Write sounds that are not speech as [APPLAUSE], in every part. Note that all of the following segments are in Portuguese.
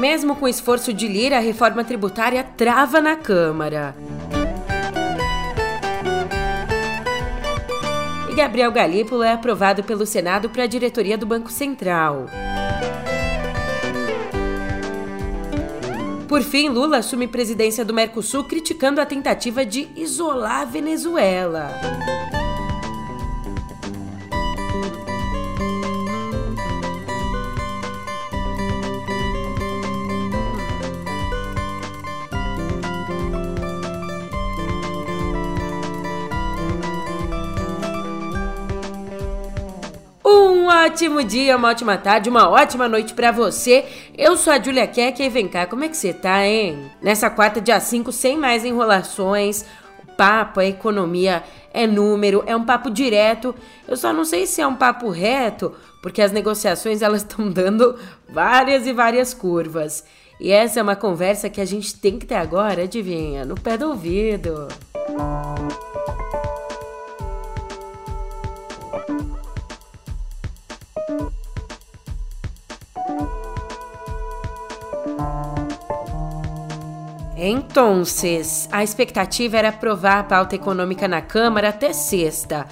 Mesmo com o esforço de Lira, a reforma tributária trava na Câmara. E Gabriel Galípolo é aprovado pelo Senado para a diretoria do Banco Central. Por fim, Lula assume presidência do Mercosul criticando a tentativa de isolar a Venezuela. Ótimo dia, uma ótima tarde, uma ótima noite para você. Eu sou a Julia Keck e vem cá, como é que você tá, hein? Nessa quarta, dia 5, sem mais enrolações, o papo, a economia é número, é um papo direto. Eu só não sei se é um papo reto, porque as negociações elas [LAUGHS] estão dando várias e várias curvas. E essa é uma conversa que a gente tem que ter agora, adivinha, no pé do ouvido. Música Então, a expectativa era aprovar a pauta econômica na Câmara até sexta,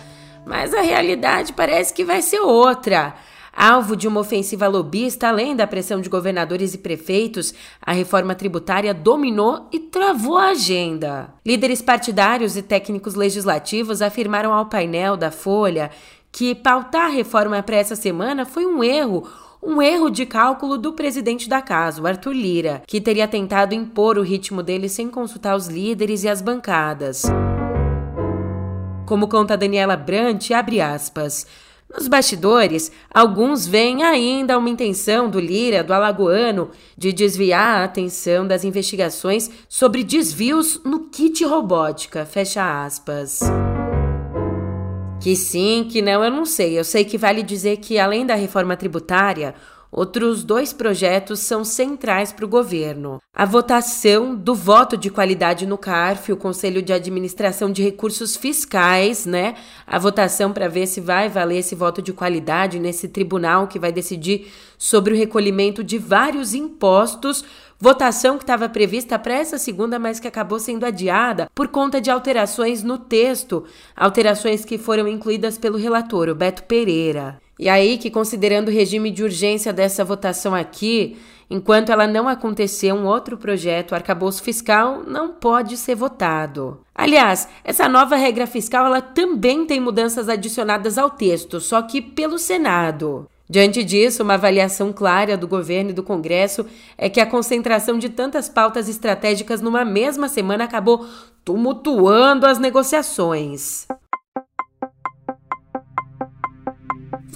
mas a realidade parece que vai ser outra. Alvo de uma ofensiva lobista, além da pressão de governadores e prefeitos, a reforma tributária dominou e travou a agenda. Líderes partidários e técnicos legislativos afirmaram ao painel da Folha que pautar a reforma para essa semana foi um erro um erro de cálculo do presidente da casa, o Arthur Lira, que teria tentado impor o ritmo dele sem consultar os líderes e as bancadas. Como conta Daniela Brant, abre aspas. Nos bastidores, alguns veem ainda uma intenção do Lira, do alagoano, de desviar a atenção das investigações sobre desvios no kit robótica. Fecha aspas. Que sim, que não, eu não sei. Eu sei que vale dizer que, além da reforma tributária, Outros dois projetos são centrais para o governo. A votação do voto de qualidade no CARF, o Conselho de Administração de Recursos Fiscais, né? A votação para ver se vai valer esse voto de qualidade nesse tribunal que vai decidir sobre o recolhimento de vários impostos Votação que estava prevista para essa segunda, mas que acabou sendo adiada por conta de alterações no texto, alterações que foram incluídas pelo relator, o Beto Pereira. E aí que, considerando o regime de urgência dessa votação aqui, enquanto ela não acontecer um outro projeto, o arcabouço fiscal não pode ser votado. Aliás, essa nova regra fiscal ela também tem mudanças adicionadas ao texto, só que pelo Senado. Diante disso, uma avaliação clara do governo e do Congresso é que a concentração de tantas pautas estratégicas numa mesma semana acabou tumultuando as negociações.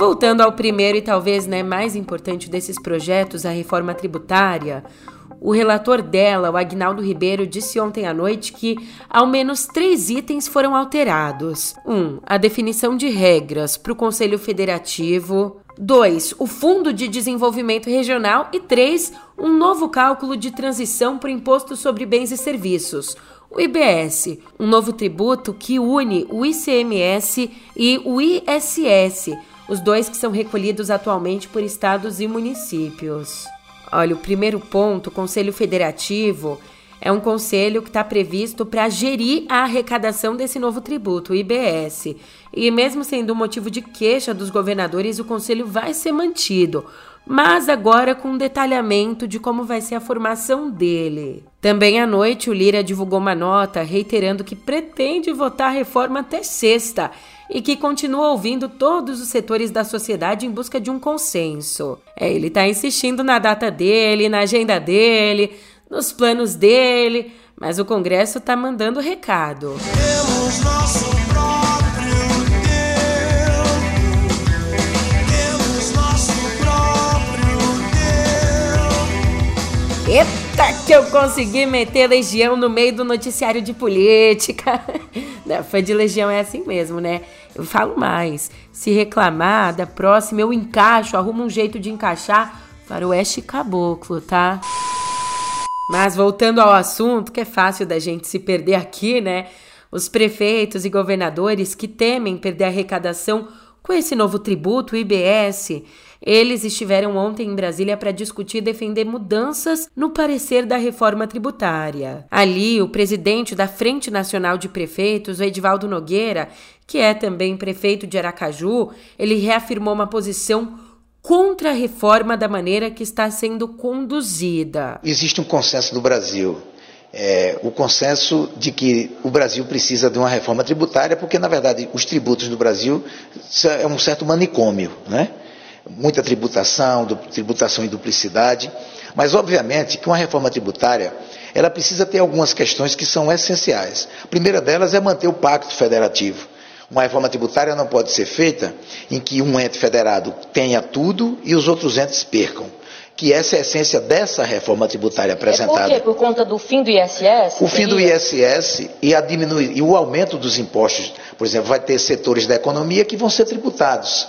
Voltando ao primeiro e talvez né, mais importante desses projetos, a reforma tributária, o relator dela, o Agnaldo Ribeiro, disse ontem à noite que ao menos três itens foram alterados. 1. Um, a definição de regras para o Conselho Federativo. 2. O Fundo de Desenvolvimento Regional. E 3. Um novo cálculo de transição para o Imposto sobre Bens e Serviços, o IBS, um novo tributo que une o ICMS e o ISS, os dois que são recolhidos atualmente por estados e municípios. Olha, o primeiro ponto, o Conselho Federativo, é um conselho que está previsto para gerir a arrecadação desse novo tributo, o IBS. E mesmo sendo um motivo de queixa dos governadores, o conselho vai ser mantido, mas agora com um detalhamento de como vai ser a formação dele. Também à noite, o Lira divulgou uma nota reiterando que pretende votar a reforma até sexta e que continua ouvindo todos os setores da sociedade em busca de um consenso. É, ele está insistindo na data dele, na agenda dele nos planos dele, mas o Congresso está mandando recado. Temos nosso Eita, que eu consegui meter Legião no meio do noticiário de política. [LAUGHS] Não, fã de Legião é assim mesmo, né? Eu falo mais. Se reclamar, da próxima eu encaixo, arrumo um jeito de encaixar para o Oeste Caboclo, tá? Mas voltando ao assunto, que é fácil da gente se perder aqui, né? Os prefeitos e governadores que temem perder a arrecadação Com esse novo tributo, o IBS, eles estiveram ontem em Brasília para discutir e defender mudanças no parecer da reforma tributária. Ali, o presidente da Frente Nacional de Prefeitos, Edivaldo Nogueira, que é também prefeito de Aracaju, ele reafirmou uma posição contra a reforma da maneira que está sendo conduzida. Existe um consenso do Brasil é, o consenso de que o Brasil precisa de uma reforma tributária, porque, na verdade, os tributos do Brasil é um certo manicômio, né? Muita tributação, tributação e duplicidade, mas, obviamente, que uma reforma tributária ela precisa ter algumas questões que são essenciais. A primeira delas é manter o pacto federativo. Uma reforma tributária não pode ser feita em que um ente federado tenha tudo e os outros entes percam que essa é a essência dessa reforma tributária apresentada. É por quê? Por conta do fim do ISS? O fim do ISS e, a diminui, e o aumento dos impostos. Por exemplo, vai ter setores da economia que vão ser tributados.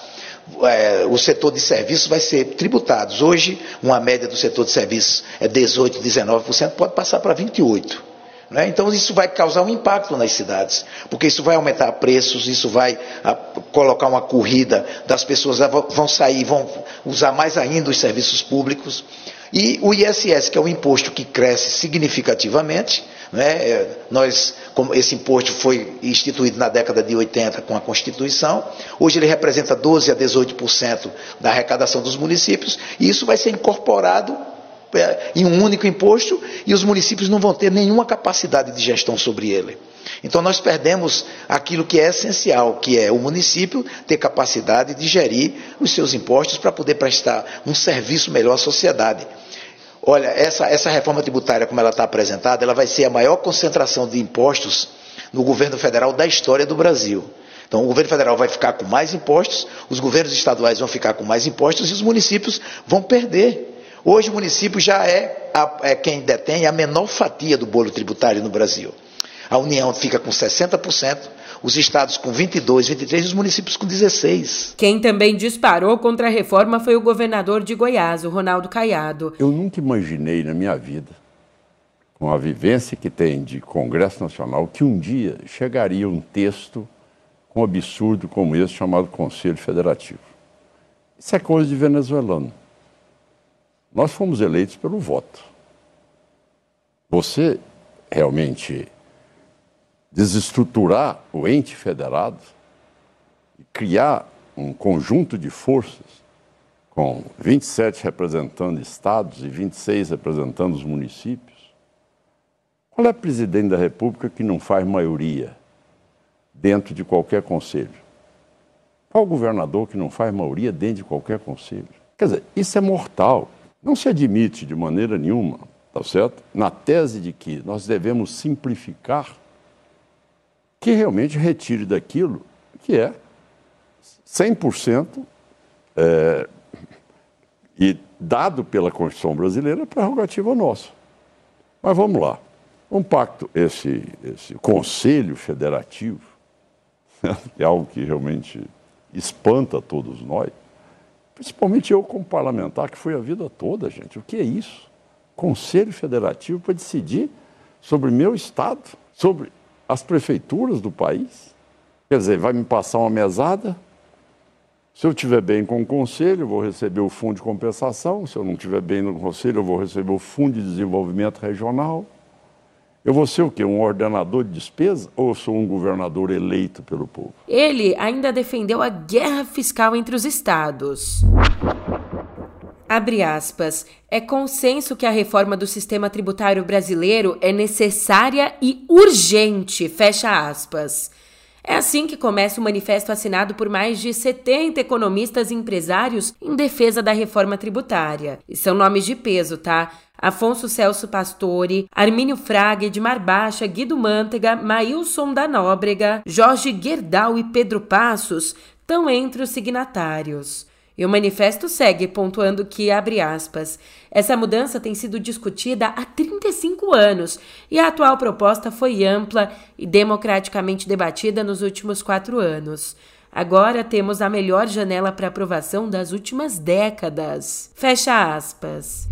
É, o setor de serviços vai ser tributado. Hoje, uma média do setor de serviços é 18%, 19%, pode passar para 28%. Né? Então, isso vai causar um impacto nas cidades, porque isso vai aumentar preços, isso vai a, colocar uma corrida das pessoas, vão sair, vão usar mais ainda os serviços públicos. E o ISS, que é um imposto que cresce significativamente, né? É, nós, como esse imposto foi instituído na década de 80 com a Constituição, hoje ele representa 12 a 18% da arrecadação dos municípios, e isso vai ser incorporado é, em um único imposto e os municípios não vão ter nenhuma capacidade de gestão sobre ele. Então nós perdemos aquilo que é essencial, que é o município ter capacidade de gerir os seus impostos para poder prestar um serviço melhor à sociedade. Olha, essa, essa reforma tributária, como ela está apresentada, ela vai ser a maior concentração de impostos no governo federal da história do Brasil. Então, o governo federal vai ficar com mais impostos, os governos estaduais vão ficar com mais impostos e os municípios vão perder Hoje o município já é, a, é quem detém a menor fatia do bolo tributário no Brasil. A União fica com 60%, os estados com 22, 23 e os municípios com 16. Quem também disparou contra a reforma foi o governador de Goiás, o Ronaldo Caiado. Eu nunca imaginei na minha vida, com a vivência que tem de Congresso Nacional, que um dia chegaria um texto com um absurdo como esse chamado Conselho Federativo. Isso é coisa de venezuelano. Nós fomos eleitos pelo voto. Você realmente desestruturar o ente federado e criar um conjunto de forças com 27 representando estados e 26 representando os municípios. Qual é presidente da República que não faz maioria dentro de qualquer conselho? Qual governador que não faz maioria dentro de qualquer conselho? Quer dizer, isso é mortal. Não se admite de maneira nenhuma, tá certo? Na tese de que nós devemos simplificar, que realmente retire daquilo que é 100% é, e dado pela Constituição brasileira, prerrogativa nossa. Mas vamos lá. Um pacto, esse, esse Conselho Federativo, [LAUGHS] é algo que realmente espanta todos nós, Principalmente eu, como parlamentar, que foi a vida toda, gente. O que é isso? Conselho Federativo para decidir sobre meu Estado, sobre as prefeituras do país. Quer dizer, vai me passar uma mesada. Se eu estiver bem com o conselho, eu vou receber o fundo de compensação. Se eu não estiver bem no conselho, eu vou receber o fundo de desenvolvimento regional. Eu vou ser o quê? Um ordenador de despesa ou sou um governador eleito pelo povo? Ele ainda defendeu a guerra fiscal entre os estados. Abre aspas. É consenso que a reforma do sistema tributário brasileiro é necessária e urgente. Fecha aspas. É assim que começa o manifesto assinado por mais de 70 economistas e empresários em defesa da reforma tributária. E são nomes de peso, tá? Afonso Celso Pastore, Armínio Fraga, Edmar Baixa, Guido Mantega, Maílson da Nóbrega, Jorge Gerdau e Pedro Passos estão entre os signatários. E o manifesto segue pontuando que, abre aspas, essa mudança tem sido discutida há 35 anos e a atual proposta foi ampla e democraticamente debatida nos últimos quatro anos. Agora temos a melhor janela para aprovação das últimas décadas. Fecha aspas.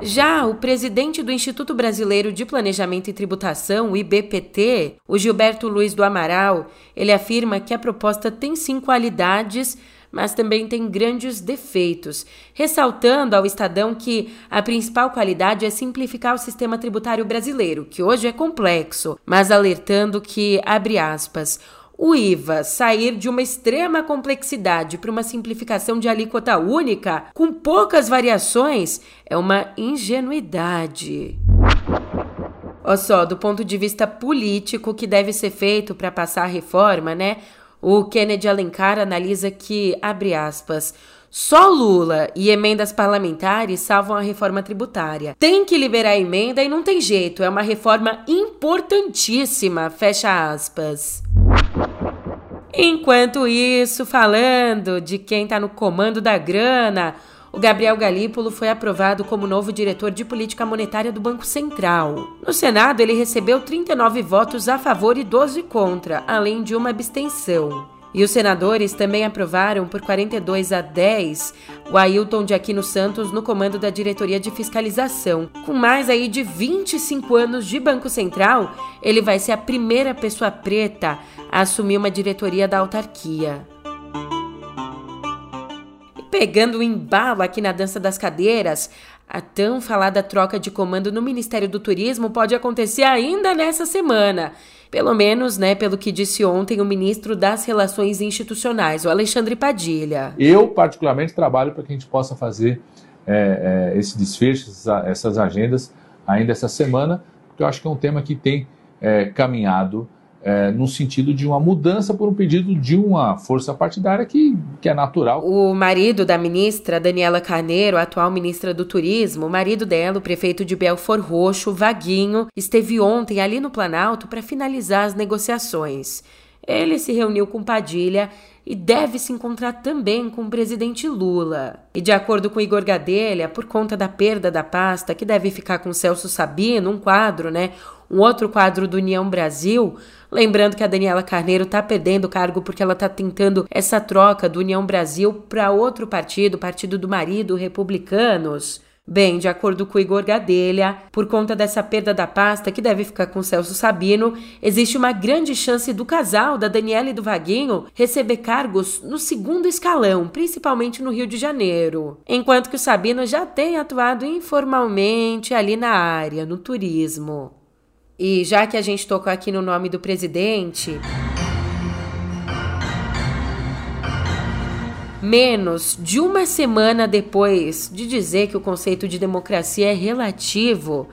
Já o presidente do Instituto Brasileiro de Planejamento e Tributação, o IBPT, o Gilberto Luiz do Amaral, ele afirma que a proposta tem sim qualidades, mas também tem grandes defeitos, ressaltando ao Estadão que a principal qualidade é simplificar o sistema tributário brasileiro, que hoje é complexo, mas alertando que, abre aspas, o IVA sair de uma extrema complexidade para uma simplificação de alíquota única, com poucas variações, é uma ingenuidade. Olha só, do ponto de vista político que deve ser feito para passar a reforma, né? O Kennedy Alencar analisa que, abre aspas, só Lula e emendas parlamentares salvam a reforma tributária. Tem que liberar a emenda e não tem jeito, é uma reforma importantíssima, fecha aspas. Enquanto isso, falando de quem está no comando da grana, o Gabriel Galípolo foi aprovado como novo diretor de política monetária do Banco Central. No Senado, ele recebeu 39 votos a favor e 12 contra, além de uma abstenção. E os senadores também aprovaram por 42 a 10 o Ailton de Aquino Santos no comando da diretoria de fiscalização. Com mais aí de 25 anos de Banco Central, ele vai ser a primeira pessoa preta a assumir uma diretoria da autarquia. Pegando o embalo aqui na dança das cadeiras, a tão falada troca de comando no Ministério do Turismo pode acontecer ainda nessa semana. Pelo menos, né, pelo que disse ontem o ministro das Relações Institucionais, o Alexandre Padilha. Eu, particularmente, trabalho para que a gente possa fazer é, é, esse desfecho, essas agendas ainda essa semana, porque eu acho que é um tema que tem é, caminhado é, no sentido de uma mudança por um pedido de uma força partidária que, que é natural. O marido da ministra, Daniela Carneiro, atual ministra do Turismo, o marido dela, o prefeito de Belfor Roxo, Vaguinho, esteve ontem ali no Planalto para finalizar as negociações. Ele se reuniu com Padilha e deve se encontrar também com o presidente Lula. E de acordo com Igor Gadelha, por conta da perda da pasta, que deve ficar com Celso Sabino, um quadro, né? Um outro quadro do União Brasil, lembrando que a Daniela Carneiro está perdendo o cargo porque ela está tentando essa troca do União Brasil para outro partido, partido do marido, Republicanos. Bem, de acordo com Igor Gadelha, por conta dessa perda da pasta que deve ficar com Celso Sabino, existe uma grande chance do casal, da Daniela e do Vaguinho, receber cargos no segundo escalão, principalmente no Rio de Janeiro. Enquanto que o Sabino já tem atuado informalmente ali na área, no turismo. E já que a gente tocou aqui no nome do presidente. menos de uma semana depois de dizer que o conceito de democracia é relativo,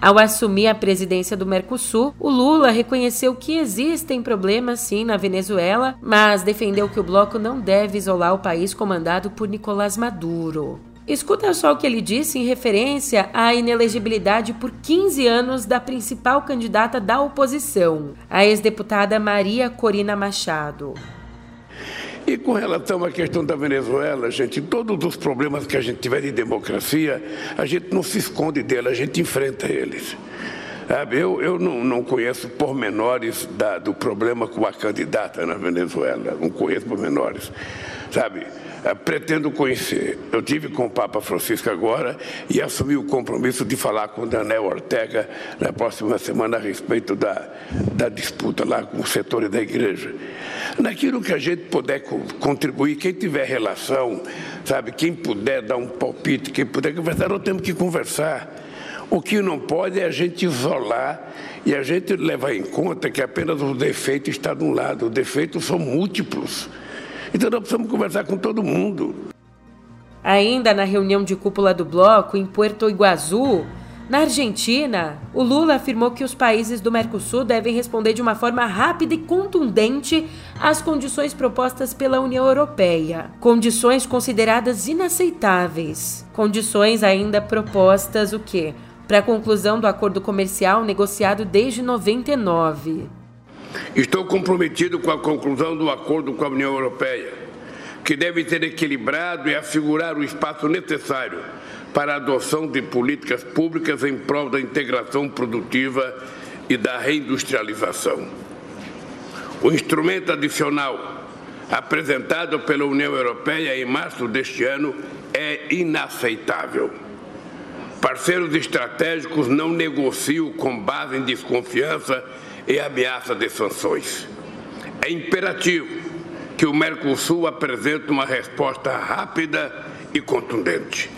ao assumir a presidência do Mercosul, o Lula reconheceu que existem problemas sim na Venezuela, mas defendeu que o bloco não deve isolar o país comandado por Nicolás Maduro. Escuta só o que ele disse em referência à inelegibilidade por 15 anos da principal candidata da oposição, a ex-deputada Maria Corina Machado. E com relação à questão da Venezuela, gente, todos os problemas que a gente tiver de democracia, a gente não se esconde dela, a gente enfrenta eles. Eu, eu não, não conheço pormenores da, do problema com a candidata na Venezuela, não conheço pormenores, sabe? Eh, pretendo conhecer. Eu tive com o Papa Francisco agora e assumi o compromisso de falar com o Daniel Ortega na próxima semana a respeito da, da disputa lá com os setores da igreja. Naquilo que a gente puder contribuir, quem tiver relação, sabe, quem puder dar um palpite, quem puder conversar, nós temos que conversar. O que não pode é a gente isolar e a gente levar em conta que apenas o defeito está de um lado, os defeitos são múltiplos. Então nós precisamos conversar com todo mundo. Ainda na reunião de cúpula do bloco em Puerto Iguaçu, na Argentina, o Lula afirmou que os países do Mercosul devem responder de uma forma rápida e contundente às condições propostas pela União Europeia. Condições consideradas inaceitáveis. Condições ainda propostas o quê? Para a conclusão do acordo comercial negociado desde 99. Estou comprometido com a conclusão do acordo com a União Europeia, que deve ser equilibrado e assegurar o espaço necessário para a adoção de políticas públicas em prol da integração produtiva e da reindustrialização. O instrumento adicional apresentado pela União Europeia em março deste ano é inaceitável parceiros estratégicos não negociam com base em desconfiança e ameaça de sanções. É imperativo que o Mercosul apresente uma resposta rápida e contundente.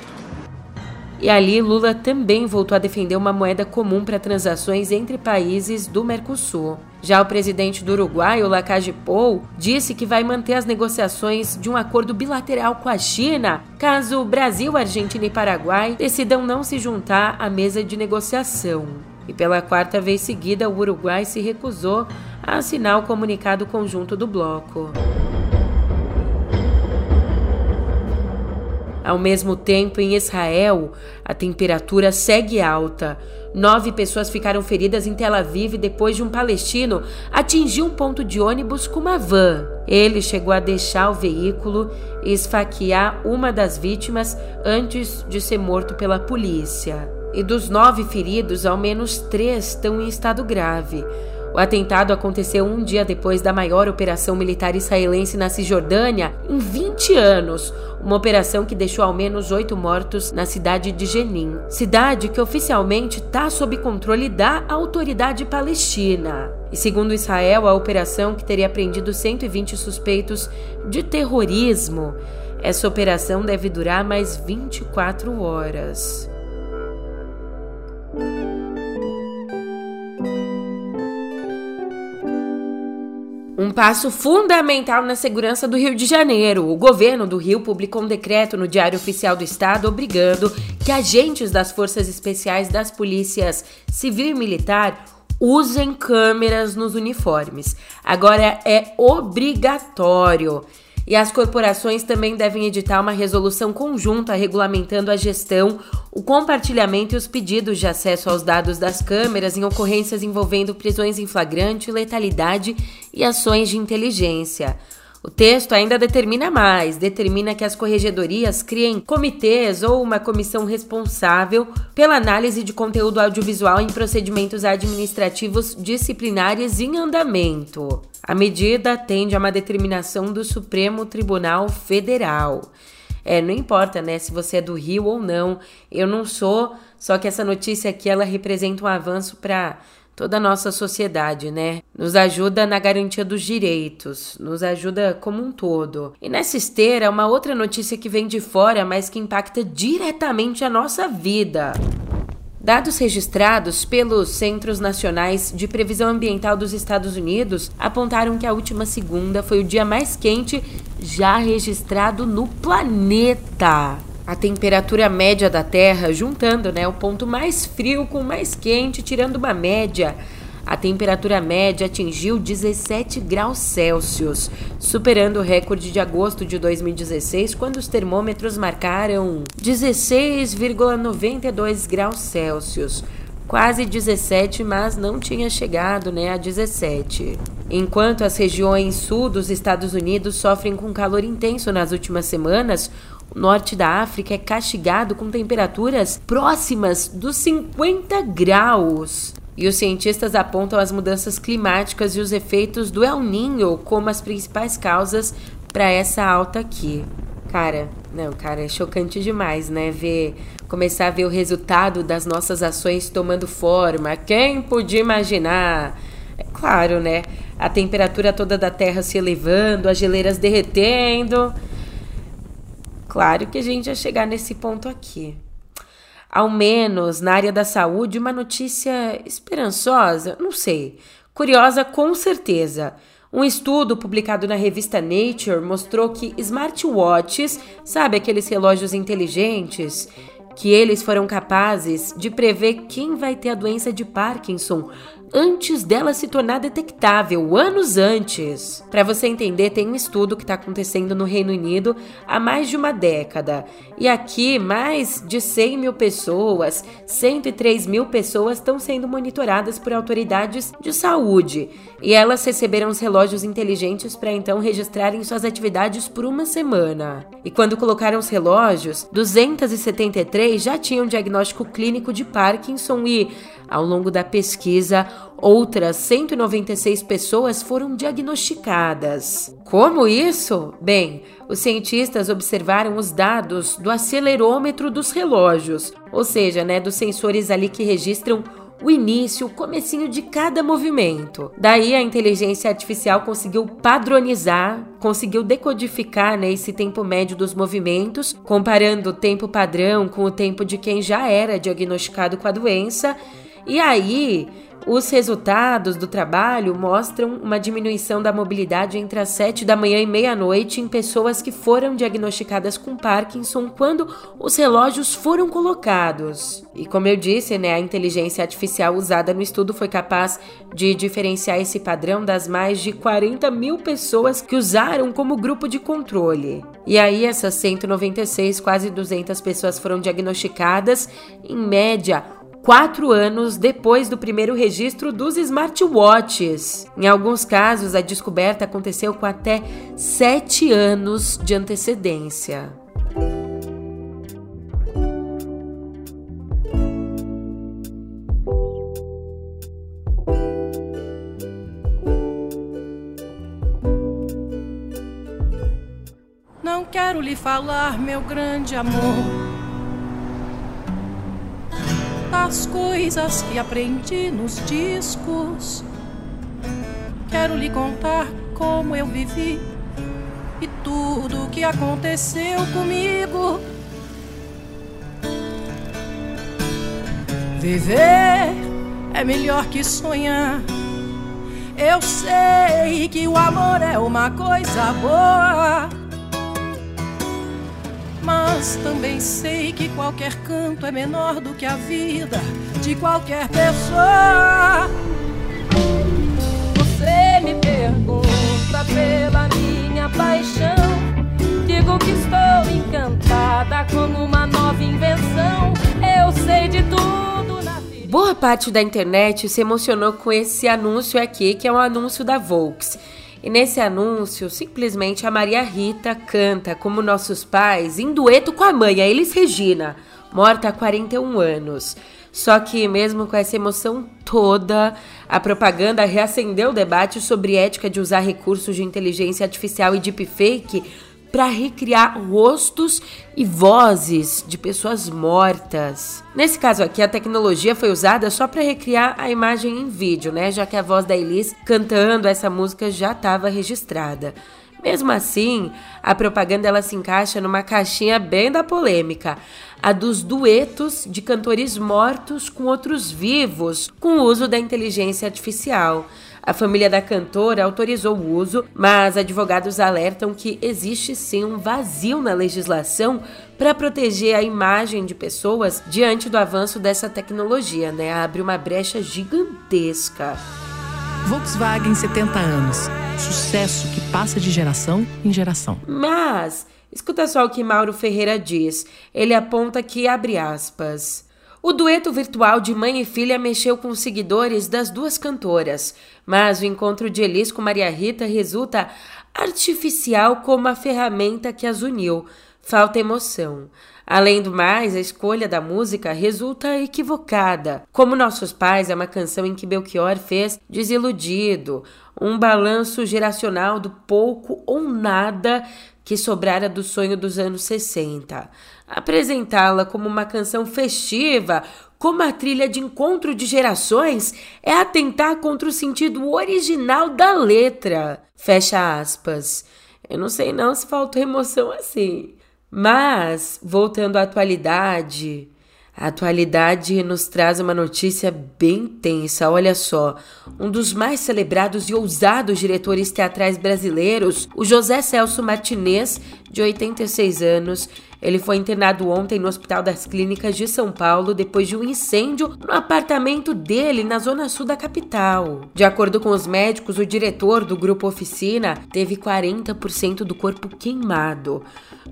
E ali, Lula também voltou a defender uma moeda comum para transações entre países do Mercosul. Já o presidente do Uruguai, o Lacage Pou, disse que vai manter as negociações de um acordo bilateral com a China caso Brasil, Argentina e Paraguai decidam não se juntar à mesa de negociação. E pela quarta vez seguida, o Uruguai se recusou a assinar o comunicado conjunto do bloco. Ao mesmo tempo, em Israel, a temperatura segue alta. Nove pessoas ficaram feridas em Tel Aviv depois de um palestino atingir um ponto de ônibus com uma van. Ele chegou a deixar o veículo e esfaquear uma das vítimas antes de ser morto pela polícia. E dos nove feridos, ao menos três estão em estado grave. O atentado aconteceu um dia depois da maior operação militar israelense na Cisjordânia em 20 anos, uma operação que deixou ao menos oito mortos na cidade de Jenin, cidade que oficialmente está sob controle da autoridade palestina. E segundo Israel, a operação que teria prendido 120 suspeitos de terrorismo. Essa operação deve durar mais 24 horas. Um passo fundamental na segurança do Rio de Janeiro. O governo do Rio publicou um decreto no Diário Oficial do Estado obrigando que agentes das forças especiais das polícias civil e militar usem câmeras nos uniformes. Agora é obrigatório. E as corporações também devem editar uma resolução conjunta regulamentando a gestão, o compartilhamento e os pedidos de acesso aos dados das câmeras em ocorrências envolvendo prisões em flagrante, letalidade e ações de inteligência. O texto ainda determina mais, determina que as corregedorias criem comitês ou uma comissão responsável pela análise de conteúdo audiovisual em procedimentos administrativos disciplinares em andamento. A medida atende a uma determinação do Supremo Tribunal Federal. É, não importa, né, se você é do Rio ou não. Eu não sou, só que essa notícia aqui ela representa um avanço para toda a nossa sociedade, né? Nos ajuda na garantia dos direitos, nos ajuda como um todo. E nessa esteira, uma outra notícia que vem de fora, mas que impacta diretamente a nossa vida. Dados registrados pelos Centros Nacionais de Previsão Ambiental dos Estados Unidos apontaram que a última segunda foi o dia mais quente já registrado no planeta. A temperatura média da Terra, juntando né, o ponto mais frio com o mais quente, tirando uma média, a temperatura média atingiu 17 graus Celsius, superando o recorde de agosto de 2016, quando os termômetros marcaram 16,92 graus Celsius. Quase 17, mas não tinha chegado né, a 17. Enquanto as regiões sul dos Estados Unidos sofrem com calor intenso nas últimas semanas, norte da África é castigado com temperaturas próximas dos 50 graus. E os cientistas apontam as mudanças climáticas e os efeitos do El Ninho como as principais causas para essa alta aqui. Cara, não, cara, é chocante demais, né? Ver, começar a ver o resultado das nossas ações tomando forma. Quem podia imaginar? É claro, né? A temperatura toda da Terra se elevando, as geleiras derretendo. Claro que a gente ia chegar nesse ponto aqui ao menos na área da saúde, uma notícia esperançosa? Não sei. Curiosa, com certeza. Um estudo publicado na revista Nature mostrou que smartwatches, sabe aqueles relógios inteligentes, que eles foram capazes de prever quem vai ter a doença de Parkinson antes dela se tornar detectável, anos antes. Para você entender, tem um estudo que está acontecendo no Reino Unido há mais de uma década. E aqui, mais de 100 mil pessoas, 103 mil pessoas estão sendo monitoradas por autoridades de saúde. E elas receberam os relógios inteligentes para então registrarem suas atividades por uma semana. E quando colocaram os relógios, 273 já tinham diagnóstico clínico de Parkinson e ao longo da pesquisa, outras 196 pessoas foram diagnosticadas. Como isso? Bem, os cientistas observaram os dados do acelerômetro dos relógios, ou seja, né, dos sensores ali que registram o início, o comecinho de cada movimento. Daí a inteligência artificial conseguiu padronizar, conseguiu decodificar né, esse tempo médio dos movimentos, comparando o tempo padrão com o tempo de quem já era diagnosticado com a doença. E aí, os resultados do trabalho mostram uma diminuição da mobilidade entre as 7 da manhã e meia-noite em pessoas que foram diagnosticadas com Parkinson quando os relógios foram colocados. E como eu disse, né, a inteligência artificial usada no estudo foi capaz de diferenciar esse padrão das mais de 40 mil pessoas que usaram como grupo de controle. E aí, essas 196, quase 200 pessoas foram diagnosticadas, em média, quatro anos depois do primeiro registro dos smartwatches. Em alguns casos, a descoberta aconteceu com até sete anos de antecedência. Não quero lhe falar, meu grande amor as coisas que aprendi nos discos. Quero lhe contar como eu vivi e tudo o que aconteceu comigo. Viver é melhor que sonhar. Eu sei que o amor é uma coisa boa mas também sei que qualquer canto é menor do que a vida de qualquer pessoa. Você me pergunta pela minha paixão. Digo que estou encantada como uma nova invenção. Eu sei de tudo na vida. Boa parte da internet se emocionou com esse anúncio aqui, que é um anúncio da Volks. E nesse anúncio, simplesmente a Maria Rita canta como nossos pais em dueto com a mãe, a Elis Regina, morta há 41 anos. Só que, mesmo com essa emoção toda, a propaganda reacendeu o debate sobre ética de usar recursos de inteligência artificial e deepfake para recriar rostos e vozes de pessoas mortas. Nesse caso aqui, a tecnologia foi usada só para recriar a imagem em vídeo, né? Já que a voz da Elise cantando essa música já estava registrada. Mesmo assim, a propaganda ela se encaixa numa caixinha bem da polêmica, a dos duetos de cantores mortos com outros vivos, com o uso da inteligência artificial. A família da cantora autorizou o uso, mas advogados alertam que existe sim um vazio na legislação para proteger a imagem de pessoas diante do avanço dessa tecnologia, né? Abre uma brecha gigantesca. Volkswagen 70 anos. Sucesso que passa de geração em geração. Mas, escuta só o que Mauro Ferreira diz. Ele aponta que abre aspas. O dueto virtual de mãe e filha mexeu com os seguidores das duas cantoras, mas o encontro de Elis com Maria Rita resulta artificial como a ferramenta que as uniu. Falta emoção. Além do mais, a escolha da música resulta equivocada. Como Nossos Pais é uma canção em que Belchior fez Desiludido, um balanço geracional do pouco ou nada que sobrara do sonho dos anos 60. Apresentá-la como uma canção festiva, como a trilha de encontro de gerações, é atentar contra o sentido original da letra. Fecha aspas. Eu não sei não se faltou emoção assim. Mas, voltando à atualidade, a atualidade nos traz uma notícia bem tensa. Olha só, um dos mais celebrados e ousados diretores teatrais brasileiros, o José Celso Martinez, de 86 anos, ele foi internado ontem no Hospital das Clínicas de São Paulo depois de um incêndio no apartamento dele na zona sul da capital. De acordo com os médicos, o diretor do grupo Oficina teve 40% do corpo queimado.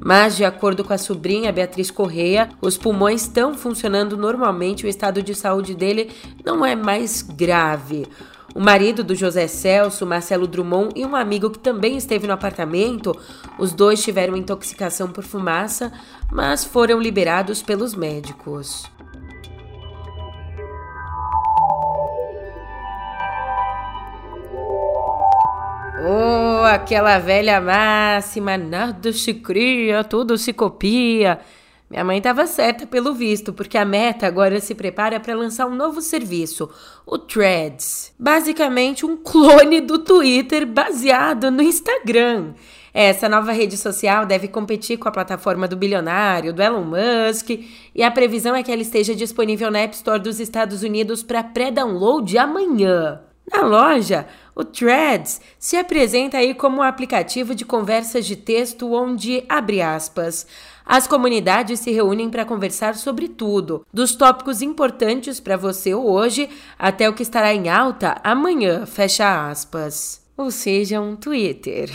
Mas, de acordo com a sobrinha Beatriz Correia, os pulmões estão funcionando normalmente e o estado de saúde dele não é mais grave. O marido do José Celso, Marcelo Drummond, e um amigo que também esteve no apartamento, os dois tiveram intoxicação por fumaça, mas foram liberados pelos médicos. Oh, aquela velha máxima, nada se cria, tudo se copia. Minha mãe estava certa pelo visto, porque a Meta agora se prepara para lançar um novo serviço, o Threads. Basicamente um clone do Twitter baseado no Instagram. Essa nova rede social deve competir com a plataforma do bilionário, do Elon Musk, e a previsão é que ela esteja disponível na App Store dos Estados Unidos para pré-download amanhã. Na loja, o Threads se apresenta aí como um aplicativo de conversas de texto onde, abre aspas, as comunidades se reúnem para conversar sobre tudo, dos tópicos importantes para você hoje até o que estará em alta amanhã, fecha aspas. Ou seja, um Twitter.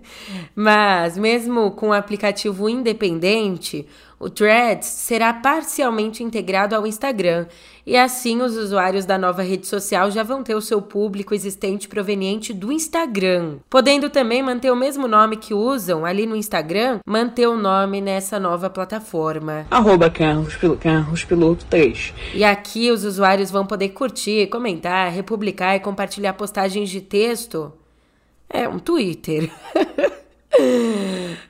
[LAUGHS] Mas, mesmo com o aplicativo independente, o Threads será parcialmente integrado ao Instagram e assim os usuários da nova rede social já vão ter o seu público existente proveniente do Instagram, podendo também manter o mesmo nome que usam ali no Instagram, manter o nome nessa nova plataforma. Arroba Carlos, Carlos Piloto 3. E aqui os usuários vão poder curtir, comentar, republicar e compartilhar postagens de texto. É um Twitter. [LAUGHS]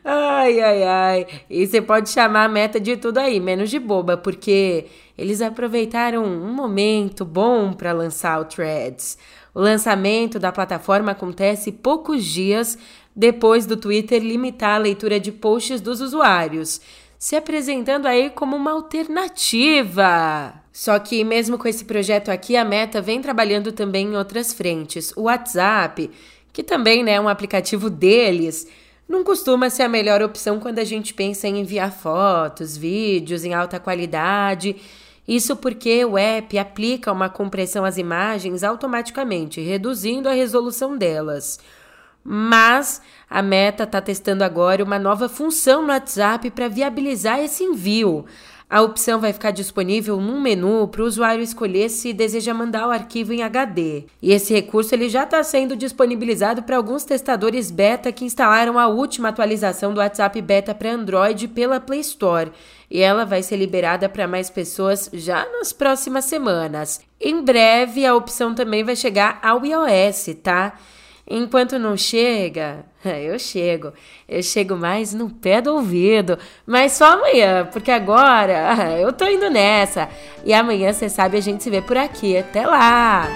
Ai, ai, ai. E você pode chamar a meta de tudo aí, menos de boba, porque eles aproveitaram um momento bom para lançar o Threads. O lançamento da plataforma acontece poucos dias depois do Twitter limitar a leitura de posts dos usuários, se apresentando aí como uma alternativa. Só que, mesmo com esse projeto aqui, a Meta vem trabalhando também em outras frentes. O WhatsApp, que também né, é um aplicativo deles não costuma ser a melhor opção quando a gente pensa em enviar fotos, vídeos em alta qualidade. Isso porque o app aplica uma compressão às imagens automaticamente, reduzindo a resolução delas. Mas a Meta está testando agora uma nova função no WhatsApp para viabilizar esse envio. A opção vai ficar disponível num menu para o usuário escolher se deseja mandar o arquivo em HD. E esse recurso ele já está sendo disponibilizado para alguns testadores beta que instalaram a última atualização do WhatsApp Beta para Android pela Play Store. E ela vai ser liberada para mais pessoas já nas próximas semanas. Em breve, a opção também vai chegar ao iOS, tá? Enquanto não chega, [LAUGHS] eu chego. Eu chego mais no pé do ouvido. Mas só amanhã, porque agora [LAUGHS] eu tô indo nessa. E amanhã, você sabe, a gente se vê por aqui. Até lá!